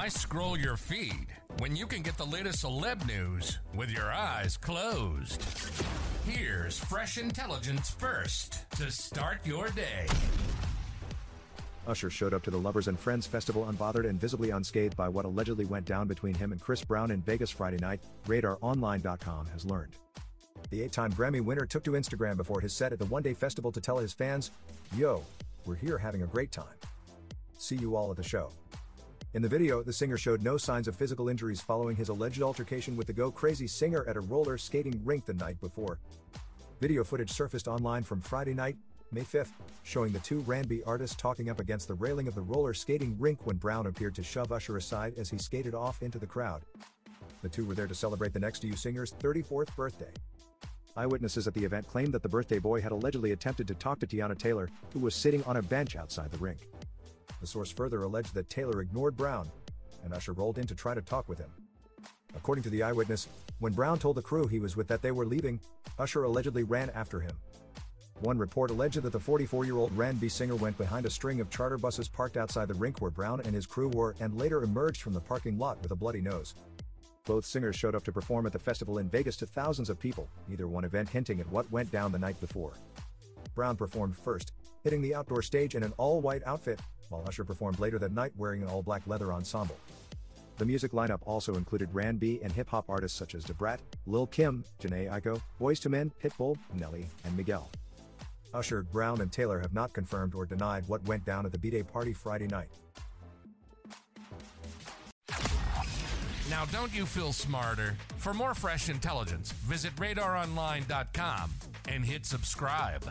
Why scroll your feed when you can get the latest celeb news with your eyes closed? Here's fresh intelligence first to start your day. Usher showed up to the Lovers and Friends festival unbothered and visibly unscathed by what allegedly went down between him and Chris Brown in Vegas Friday night, RadarOnline.com has learned. The eight time Grammy winner took to Instagram before his set at the one day festival to tell his fans, Yo, we're here having a great time. See you all at the show. In the video, the singer showed no signs of physical injuries following his alleged altercation with the Go Crazy singer at a roller skating rink the night before. Video footage surfaced online from Friday night, May 5th, showing the two R&B artists talking up against the railing of the roller skating rink when Brown appeared to shove Usher aside as he skated off into the crowd. The two were there to celebrate the Next to You singer's 34th birthday. Eyewitnesses at the event claimed that the birthday boy had allegedly attempted to talk to Teyana Taylor, who was sitting on a bench outside the rink. The source further alleged that Taylor ignored Brown, and Usher rolled in to try to talk with him. According to the eyewitness, when Brown told the crew he was with that they were leaving, Usher allegedly ran after him. One report alleged that the 44-year-old R&B singer went behind a string of charter buses parked outside the rink where Brown and his crew were and later emerged from the parking lot with a bloody nose. Both singers showed up to perform at the festival in Vegas to thousands of people, either one event hinting at what went down the night before. Brown performed first, hitting the outdoor stage in an all-white outfit, while Usher performed later that night wearing an all-black leather ensemble. The music lineup also included R&B and hip-hop artists such as Da Brat, Lil Kim, Jhené Aiko, Boyz Men, Pitbull, Nelly, and Miguel. Usher, Brown and Taylor have not confirmed or denied what went down at the B-Day party Friday night. Now, don't you feel smarter? For more fresh intelligence, visit radaronline.com and hit subscribe.